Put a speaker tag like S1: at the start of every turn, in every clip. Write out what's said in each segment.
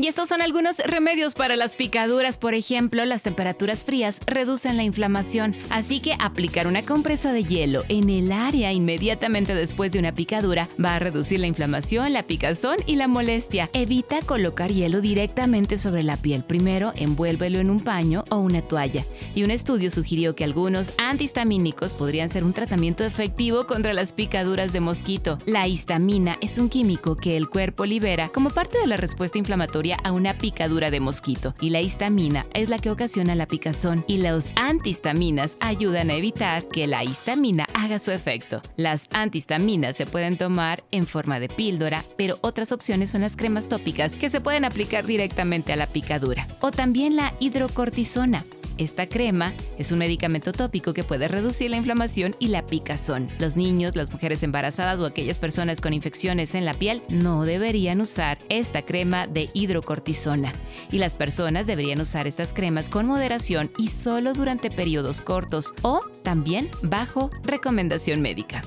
S1: Y estos son algunos remedios para las picaduras. Por ejemplo, las temperaturas frías reducen la inflamación, así que aplicar una compresa de hielo en el área inmediatamente después de una picadura va a reducir la inflamación, la picazón y la molestia. Evita colocar hielo directamente sobre la piel. Primero, envuélvelo en un paño o una toalla. Y un estudio sugirió que algunos antihistamínicos podrían ser un tratamiento efectivo contra las picaduras de mosquito. La histamina es un químico que el cuerpo libera como parte de la respuesta inflamatoria a una picadura de mosquito y la histamina es la que ocasiona la picazón y los antihistaminas ayudan a evitar que la histamina haga su efecto. Las antihistaminas se pueden tomar en forma de píldora, pero otras opciones son las cremas tópicas que se pueden aplicar directamente a la picadura o también la hidrocortisona esta crema es un medicamento tópico que puede reducir la inflamación y la picazón. Los niños, las mujeres embarazadas o aquellas personas con infecciones en la piel no deberían usar esta crema de hidrocortisona. Y las personas deberían usar estas cremas con moderación y solo durante periodos cortos o también bajo recomendación médica.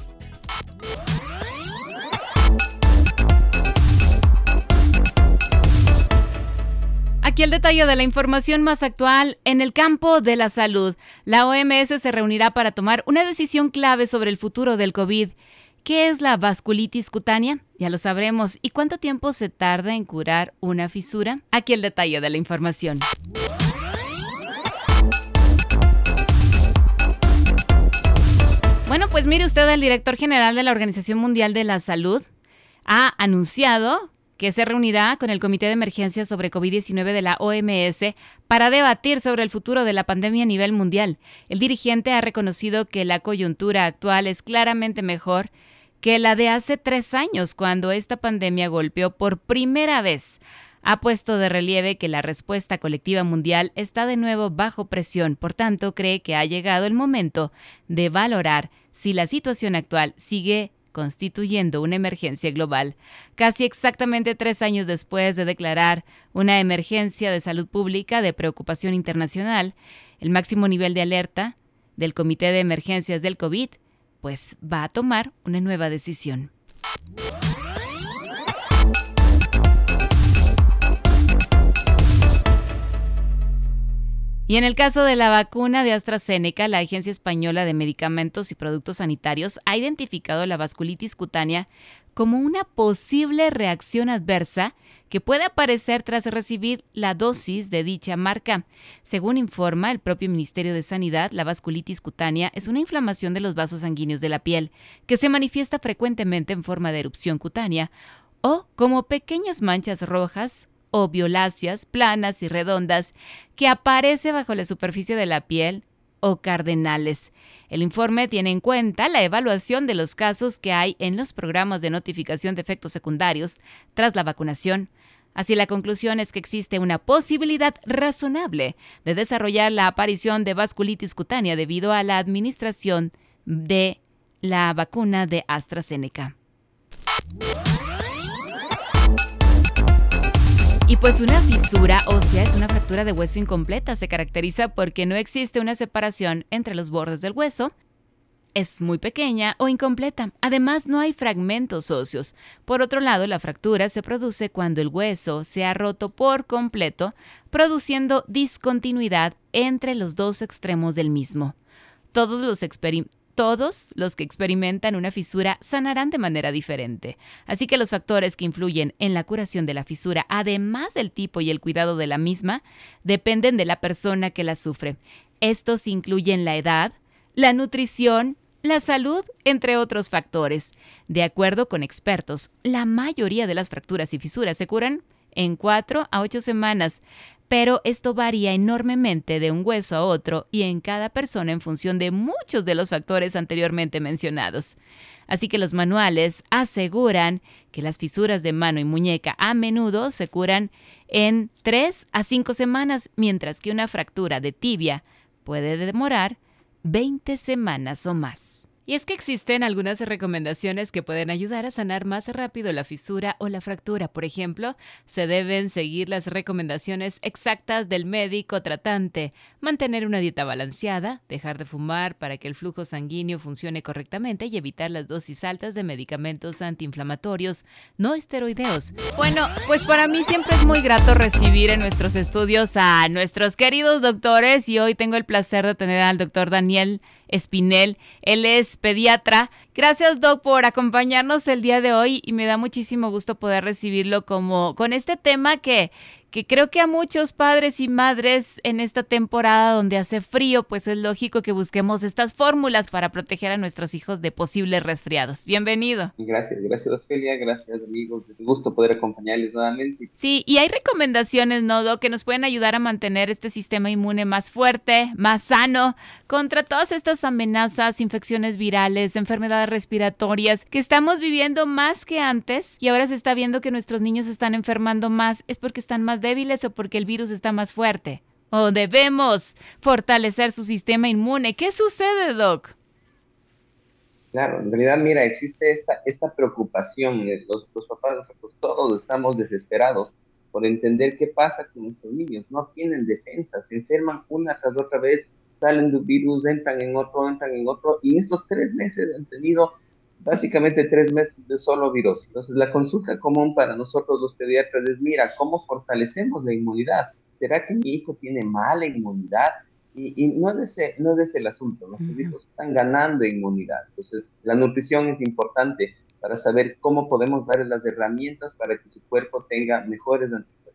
S1: Aquí el detalle de la información más actual en el campo de la salud. La OMS se reunirá para tomar una decisión clave sobre el futuro del COVID. ¿Qué es la vasculitis cutánea? Ya lo sabremos. ¿Y cuánto tiempo se tarda en curar una fisura? Aquí el detalle de la información. Bueno, pues mire usted, el director general de la Organización Mundial de la Salud ha anunciado que se reunirá con el Comité de Emergencia sobre COVID-19 de la OMS para debatir sobre el futuro de la pandemia a nivel mundial. El dirigente ha reconocido que la coyuntura actual es claramente mejor que la de hace tres años, cuando esta pandemia golpeó por primera vez. Ha puesto de relieve que la respuesta colectiva mundial está de nuevo bajo presión, por tanto cree que ha llegado el momento de valorar si la situación actual sigue constituyendo una emergencia global, casi exactamente tres años después de declarar una emergencia de salud pública de preocupación internacional, el máximo nivel de alerta del Comité de Emergencias del COVID, pues va a tomar una nueva decisión. Y en el caso de la vacuna de AstraZeneca, la Agencia Española de Medicamentos y Productos Sanitarios ha identificado la vasculitis cutánea como una posible reacción adversa que puede aparecer tras recibir la dosis de dicha marca. Según informa el propio Ministerio de Sanidad, la vasculitis cutánea es una inflamación de los vasos sanguíneos de la piel que se manifiesta frecuentemente en forma de erupción cutánea o como pequeñas manchas rojas o violáceas, planas y redondas, que aparece bajo la superficie de la piel o cardenales. El informe tiene en cuenta la evaluación de los casos que hay en los programas de notificación de efectos secundarios tras la vacunación. Así la conclusión es que existe una posibilidad razonable de desarrollar la aparición de vasculitis cutánea debido a la administración de la vacuna de AstraZeneca. Pues una fisura ósea es una fractura de hueso incompleta. Se caracteriza porque no existe una separación entre los bordes del hueso. Es muy pequeña o incompleta. Además, no hay fragmentos óseos. Por otro lado, la fractura se produce cuando el hueso se ha roto por completo, produciendo discontinuidad entre los dos extremos del mismo. Todos los, todos los que experimentan una fisura sanarán de manera diferente. Así que los factores que influyen en la curación de la fisura, además del tipo y el cuidado de la misma, dependen de la persona que la sufre. Estos incluyen la edad, la nutrición, la salud, entre otros factores. De acuerdo con expertos, la mayoría de las fracturas y fisuras se curan en 4 a 8 semanas, pero esto varía enormemente de un hueso a otro y en cada persona en función de muchos de los factores anteriormente mencionados. Así que los manuales aseguran que las fisuras de mano y muñeca a menudo se curan en 3 a 5 semanas, mientras que una fractura de tibia puede demorar 20 semanas o más. Y es que existen algunas recomendaciones que pueden ayudar a sanar más rápido la fisura o la fractura. Por ejemplo, se deben seguir las recomendaciones exactas del médico tratante, mantener una dieta balanceada, dejar de fumar para que el flujo sanguíneo funcione correctamente y evitar las dosis altas de medicamentos antiinflamatorios no esteroideos. Bueno, pues para mí siempre es muy grato recibir en nuestros estudios a nuestros queridos doctores y hoy tengo el placer de tener al doctor Daniel Espinel. Él es pediatra. Gracias, Doc, por acompañarnos el día de hoy y me da muchísimo gusto poder recibirlo como con este tema que que creo que a muchos padres y madres en esta temporada donde hace frío, pues es lógico que busquemos estas fórmulas para proteger a nuestros hijos de posibles resfriados. Bienvenido.
S2: Gracias, gracias Ofelia, gracias amigos, es un gusto poder acompañarles nuevamente.
S1: Sí, y hay recomendaciones, ¿no, que nos pueden ayudar a mantener este sistema inmune más fuerte, más sano, contra todas estas amenazas, infecciones virales, enfermedades respiratorias que estamos viviendo más que antes y ahora se está viendo que nuestros niños están enfermando más, es porque están más débiles o porque el virus está más fuerte. O debemos fortalecer su sistema inmune. ¿Qué sucede, Doc?
S2: Claro, en realidad, mira, existe esta, esta preocupación. Los, los papás, nosotros todos estamos desesperados por entender qué pasa con nuestros niños. No tienen defensa, se enferman una tras otra vez, salen del virus, entran en otro, entran en otro, y en estos tres meses han tenido básicamente tres meses de solo virus. Entonces, la consulta común para nosotros los pediatras es, mira, ¿cómo fortalecemos la inmunidad? ¿Será que mi hijo tiene mala inmunidad? Y, no, es ese, no es ese el asunto, nuestros hijos están ganando inmunidad. Entonces, la nutrición es importante para saber cómo podemos darles las herramientas para que su cuerpo tenga mejores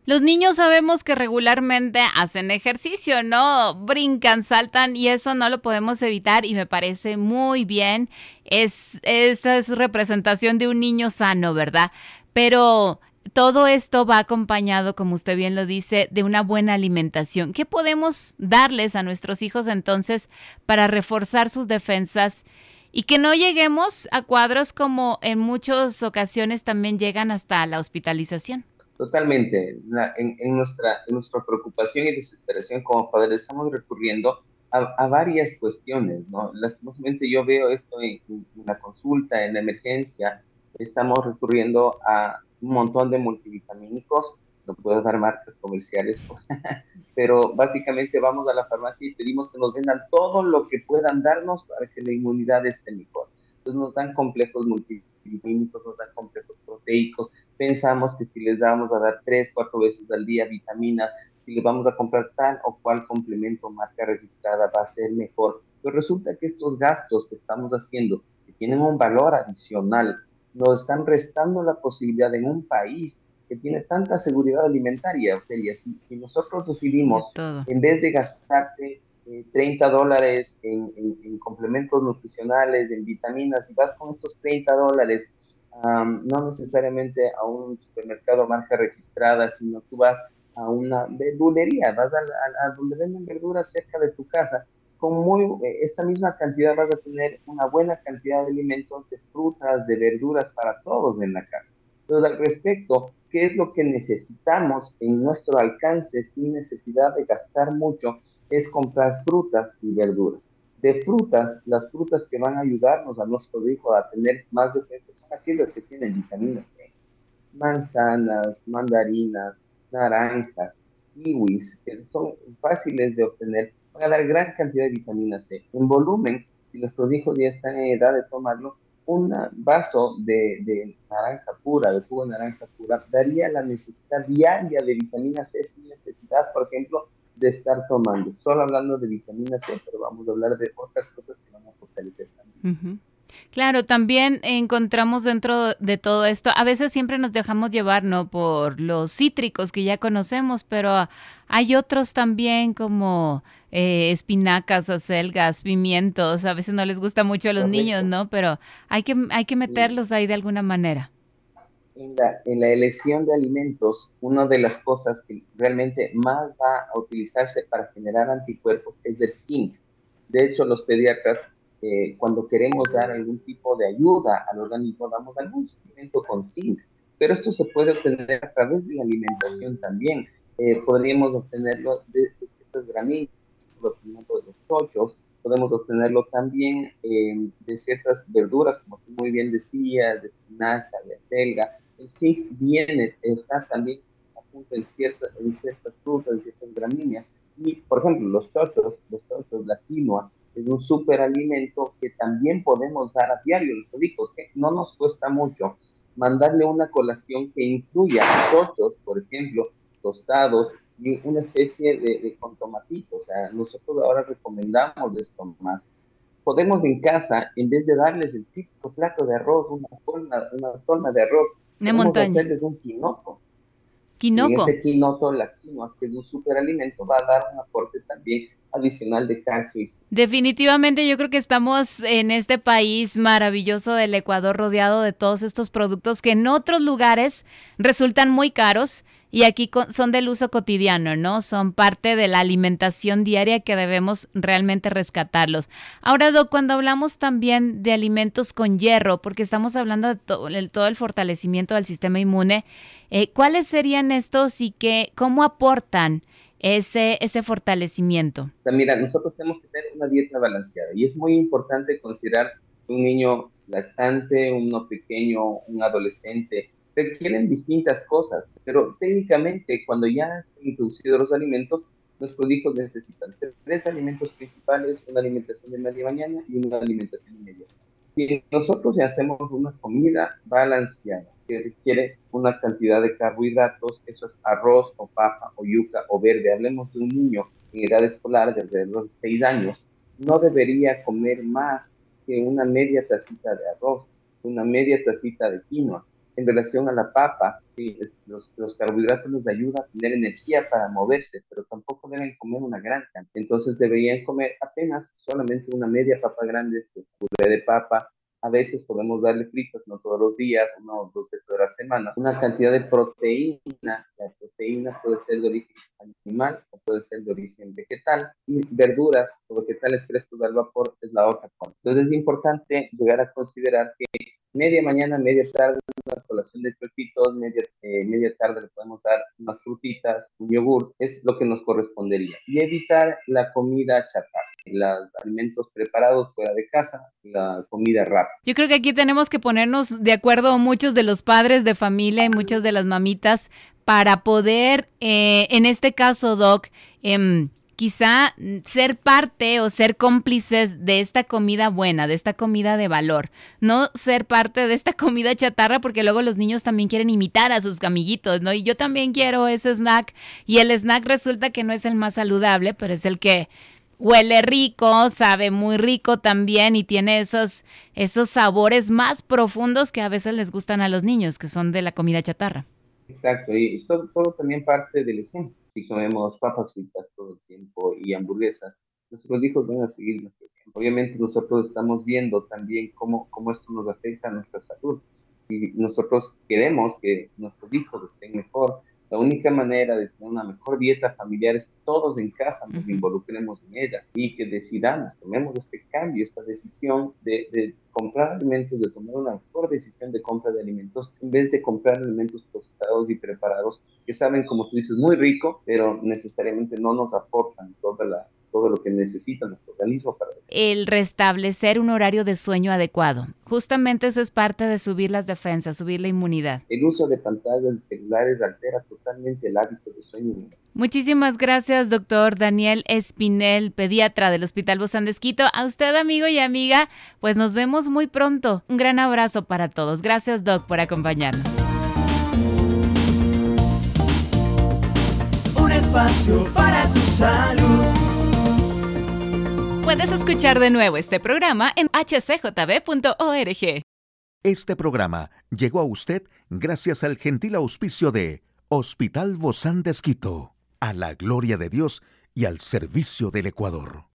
S1: los niños sabemos que regularmente hacen ejercicio, ¿no? Brincan, saltan y eso no lo podemos evitar y me parece muy bien. Es, esa es representación de un niño sano, ¿verdad? Pero todo esto va acompañado, como usted bien lo dice, de una buena alimentación. ¿Qué podemos darles a nuestros hijos entonces para reforzar sus defensas y que no lleguemos a cuadros como en muchas ocasiones también llegan hasta la hospitalización?
S2: Totalmente. en, nuestra, preocupación y desesperación como padres estamos recurriendo a, varias cuestiones, ¿no? Lastimosamente yo veo esto en, la consulta, en la emergencia, estamos recurriendo a un montón de multivitamínicos, no puedo dar marcas comerciales, pero básicamente vamos a la farmacia y pedimos que nos vendan todo lo que puedan darnos para que la inmunidad esté mejor. Entonces nos dan complejos multivitamínicos, nos dan complejos proteicos, pensamos que si les damos a dar tres, cuatro veces al día vitaminas, si les vamos a comprar tal o cual complemento marca registrada va a ser mejor. Pero resulta que estos gastos que estamos haciendo, que tienen un valor adicional, nos están restando la posibilidad en un país que tiene tanta seguridad alimentaria, Ophelia. Si, nosotros decidimos, en vez de gastarte 30 eh, dólares en, en, complementos nutricionales, en vitaminas, y vas con estos 30 dólares no necesariamente a un supermercado marca registrada, sino tú vas a una verdulería, vas a, donde venden verduras cerca de tu casa, con muy, eh, esta misma cantidad vas a tener una buena cantidad de alimentos, de frutas, de verduras para todos en la casa. Entonces, al respecto, ¿qué es lo que necesitamos en nuestro alcance sin necesidad de gastar mucho? Es comprar frutas y verduras de frutas, las frutas que van a ayudarnos a nuestros hijos a tener más defensa son aquellas que tienen vitamina C. Manzanas, mandarinas, naranjas, kiwis, que son fáciles de obtener, van a dar gran cantidad de vitamina C. En volumen, si nuestros hijos ya están en edad de tomarlo, un vaso de, de, naranja pura, de jugo de naranja pura, daría la necesidad diaria de vitamina C sin necesidad, por ejemplo, de estar tomando. Solo hablando de vitamina C, pero vamos a hablar de otras cosas que van a fortalecer también.
S1: Claro, también encontramos dentro de todo esto, a veces siempre nos dejamos llevar, ¿no? Por los cítricos que ya conocemos, pero hay otros también como eh, espinacas, acelgas, pimientos, a veces no les gusta mucho a los niños, ¿no? Pero hay que, hay que meterlos ahí de alguna manera
S2: en la, en la elección de alimentos, una de las cosas que realmente más va a utilizarse para generar anticuerpos es el zinc. De hecho, los pediatras, eh, cuando queremos dar algún tipo de ayuda al organismo, damos algún suplemento con zinc. Pero esto se puede obtener a través de la alimentación también. Eh, podríamos obtenerlo de, ciertos granitos, de los chochos, podemos obtenerlo también eh, de ciertas verduras, como tú muy bien decías, de espinaca, de acelga. El zinc viene, está también en ciertas, en ciertas frutas, en ciertas gramíneas. Y, por ejemplo, los chochos, los chochos, la quinoa, es un superalimento que también podemos dar a diario. Los hijos, que no nos cuesta mucho mandarle una colación que incluya chochos, por ejemplo, tostados, y una especie de, de con tomatito. O sea, nosotros ahora recomendamos esto más. Podemos en casa, en vez de darles el típico plato de arroz, una tolna, una tolna de arroz,
S1: una montaña.
S2: hacerles un quinoco.
S1: Quinoco.
S2: Y ese quinoto, la quinoa, que es un superalimento, va a dar un aporte también adicional de calcio
S1: Definitivamente yo creo que estamos en este país maravilloso del Ecuador rodeado de todos estos productos que en otros lugares resultan muy caros y aquí son del uso cotidiano, ¿no? Son parte de la alimentación diaria que debemos realmente rescatarlos. Ahora, Doc, cuando hablamos también de alimentos con hierro, porque estamos hablando de to- el- todo el fortalecimiento del sistema inmune, eh, ¿cuáles serían estos y qué, cómo aportan ese, ese fortalecimiento?
S2: Mira, nosotros tenemos que tener una dieta balanceada y es muy importante considerar un niño lactante, uno pequeño, un adolescente, requieren distintas cosas, pero técnicamente cuando ya han introducido los alimentos, nuestros hijos necesitan tres alimentos principales, una alimentación de media mañana y una alimentación media. Si nosotros hacemos una comida balanceada, que requiere una cantidad de carbohidratos, eso es arroz o papa o yuca o verde, hablemos de un niño en edad escolar de alrededor de 6 años, no debería comer más que una media tacita de arroz, una media tacita de quinoa. En relación a la papa, sí, los, carbohidratos nos ayudan a tener energía para moverse, pero tampoco deben comer una gran cantidad. Entonces deberían comer apenas solamente una media papa grande, puré de papa. A veces podemos darle fritos, no todos los días, una o dos veces a la semana. Una cantidad de proteína. La proteína puede ser de origen animal o puede ser de origen vegetal. Y verduras o vegetales frescos al vapor es la cosa. Entonces es importante llegar a considerar que media mañana, media tarde, una colación de chochitos, media, eh, media tarde le podemos dar unas frutitas, un yogur, es lo que nos correspondería. Y evitar la comida chatarra, los alimentos preparados fuera de casa, la comida rápida.
S1: Yo creo que aquí tenemos que ponernos de acuerdo muchos de los padres de familia y muchas de las mamitas para poder, eh, en este caso, Doc, em, quizá ser parte o ser cómplices de esta comida buena, de esta comida de valor. No ser parte de esta comida chatarra porque luego los niños también quieren imitar a sus amiguitos, ¿no? Y yo también quiero ese snack y el snack resulta que no es el más saludable, pero es el que huele rico, sabe muy rico también y tiene esos, esos sabores más profundos que a veces les gustan a los niños, que son de la comida chatarra.
S2: Exacto, y todo también parte del ejemplo. Si comemos papas fritas todo el tiempo y hamburguesas, nuestros hijos van a seguir. Obviamente nosotros estamos viendo también cómo, cómo esto nos afecta a nuestra salud. Y nosotros queremos que nuestros hijos estén mejor. La única manera de tener una mejor dieta familiar es que todos en casa nos involucremos en ella y que decidamos, tomemos este cambio, esta decisión de, de comprar alimentos, de tomar una mejor decisión de compra de alimentos en vez de comprar alimentos procesados y preparados que saben, como tú dices, muy rico, pero necesariamente no nos aportan toda la, todo lo que necesita nuestro organismo para
S1: El restablecer un horario de sueño adecuado. Justamente eso es parte de subir las defensas, subir la inmunidad.
S2: el uso de pantallas de celulares altera totalmente el hábito de sueño.
S1: Muchísimas gracias, doctor Daniel Espinel, pediatra del Hospital Bozán de Esquito. A usted, amigo y amiga, pues nos vemos muy pronto. Un gran abrazo para todos. Gracias, doc, por acompañarnos.
S3: Un espacio para tu salud.
S1: Puedes escuchar de nuevo este programa en hcjb.org.
S4: Este programa llegó a usted gracias al gentil auspicio de Hospital Bozán de Esquito, a la gloria de Dios y al servicio del Ecuador.